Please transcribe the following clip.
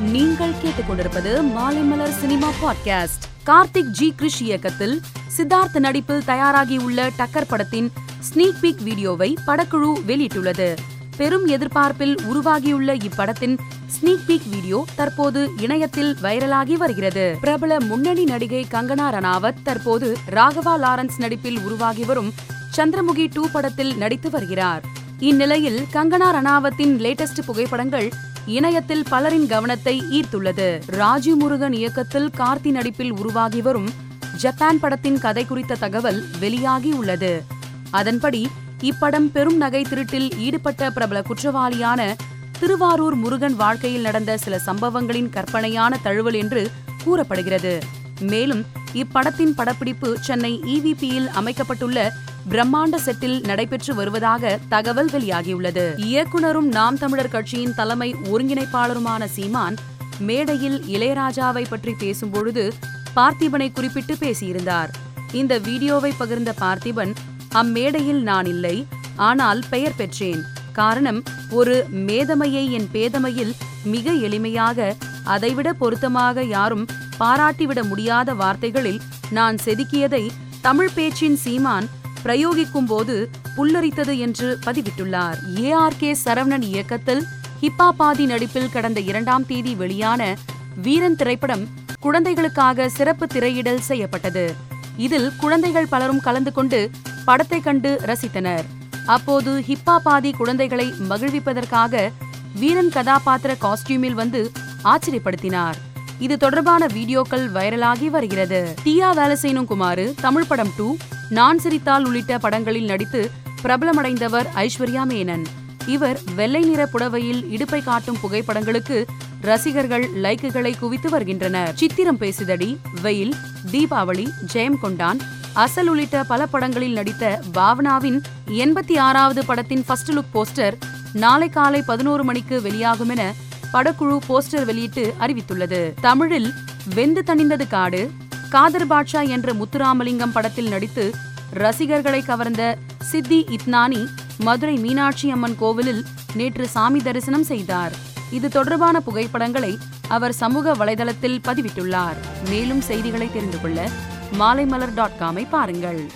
நீங்கள் கேட்டுக்கொண்டிருப்பது Maalaimalar cinema podcast. Karthik G Krish இயக்கத்தில் சித்தார்த் நடிப்பில் தயாராகியுள்ள டக்கர் படத்தின் ஸ்னீக் பீக் வீடியோவை படக்குழு வெளியிட்டுள்ளது. பெரும் எதிர்பார்ப்பில் உருவாகியுள்ள இப்படத்தின் ஸ்னீக் பீக் வீடியோ தற்போது இணையத்தில் வைரலாகி வருகிறது. பிரபல முன்னணி நடிகை கங்கனா ரணாவத் தற்போது ராகவா லாரன்ஸ் நடிப்பில் உருவாகி வரும் சந்திரமுகி டூ படத்தில் நடித்து வருகிறார். இந்நிலையில் கங்கனா ரணாவத்தின் லேட்டஸ்ட் புகைப்படங்கள் இணையத்தில் பலரின் கவனத்தை ஈர்த்துள்ளது. ராஜீவ் முருகன் இயக்கத்தில் கார்த்தி நடிப்பில் உருவாகி வரும் ஜப்பான் படத்தின் கதை குறித்த தகவல் வெளியாகி உள்ளது. அதன்படி இப்படம் பெரும் நகை திருட்டில் ஈடுபட்ட பிரபல குற்றவாளியான திருவாரூர் முருகன் வாழ்க்கையில் நடந்த சில சம்பவங்களின் கற்பனையான தழுவல் என்று கூறப்படுகிறது. மேலும் இப்படத்தின் படப்பிடிப்பு சென்னை இவிபியில் அமைக்கப்பட்டுள்ள பிரம்மாண்ட செட்டில் நடைபெற்று வருவதாக தகவல் வெளியாகியுள்ளது. இயக்குனரும் நாம் தமிழர் கட்சியின் தலைமை ஒருங்கிணைப்பாளருமான சீமான் மேடையில் இளையராஜாவை பற்றி பேசும்பொழுது பார்த்திபனை குறிப்பிட்டு பேசியிருந்தார். இந்த வீடியோவை பகிர்ந்த பார்த்திபன் அம்மேடையில் நான் இல்லை ஆனால் பெயர் பெற்றேன். காரணம் ஒரு மேதமையை என் பேதமையில் மிக எளிமையாக அதைவிட பொருத்தமாக யாரும் பாராட்டிவிட முடியாத வார்த்தைகளில் நான் செதுக்கியதை தமிழ் பேச்சின் சீமான் பிரயோகிக்கும் போது புல்லரித்தது என்று பதிவிட்டுள்ளார். ஏ. ஆர். கே. சரவணன் இயக்கத்தில் ஹிப்பா பாதி நடிப்பில் கடந்த இரண்டாம் தேதி வெளியான வீரன் திரைப்படம் குழந்தைகளுக்காக சிறப்பு திரையிடல் செய்யப்பட்டது. இதில் குழந்தைகள் பலரும் கலந்து கொண்டு படத்தை கண்டு ரசித்தனர். அப்போது ஹிப்பா பாதி குழந்தைகளை மகிழ்விப்பதற்காக வீரன் கதாபாத்திர காஸ்டியூமில் வந்து ஆச்சரியப்படுத்தினார். இது தொடர்பான வீடியோக்கள் வைரலாகி வருகிறது. தியா செய்யணும் குமாரு தமிழ் படம் டூ நான் சிரித்தால் உள்ளிட்ட படங்களில் நடித்து பிரபலமடைந்தவர் ஐஸ்வர்யா மேனன். இவர் வெள்ளை நிற புடவையில் இடுப்பை காட்டும் புகைப்படங்களுக்கு ரசிகர்கள் லைக்குகளை குவித்து வருகின்றனர். சித்திரம் பேசுதடி வெயில் தீபாவளி ஜெயம் கொண்டான் அசல் உள்ளிட்ட பல படங்களில் நடித்த பாவனாவின் எண்பத்தி ஆறாவது படத்தின் ஃபர்ஸ்ட் லுக் போஸ்டர் நாளை காலை பதினோரு மணிக்கு வெளியாகும் என படக்குழு போஸ்டர் வெளியிட்டு அறிவித்துள்ளது. தமிழில் வெந்து தணிந்தது காடு காதர் பாட்ஷா என்ற முத்துராமலிங்கம் படத்தில் நடித்து ரசிகர்களை கவர்ந்த சித்தி இத்னானி மதுரை மீனாட்சி அம்மன் கோவிலில் நேற்று சாமி தரிசனம் செய்தார். இது தொடர்பான புகைப்படங்களை அவர் சமூக வலைதளத்தில் பதிவிட்டுள்ளார். மேலும் செய்திகளை தெரிந்து கொள்ள மாலைமலர் டாட் காமை பாருங்கள்.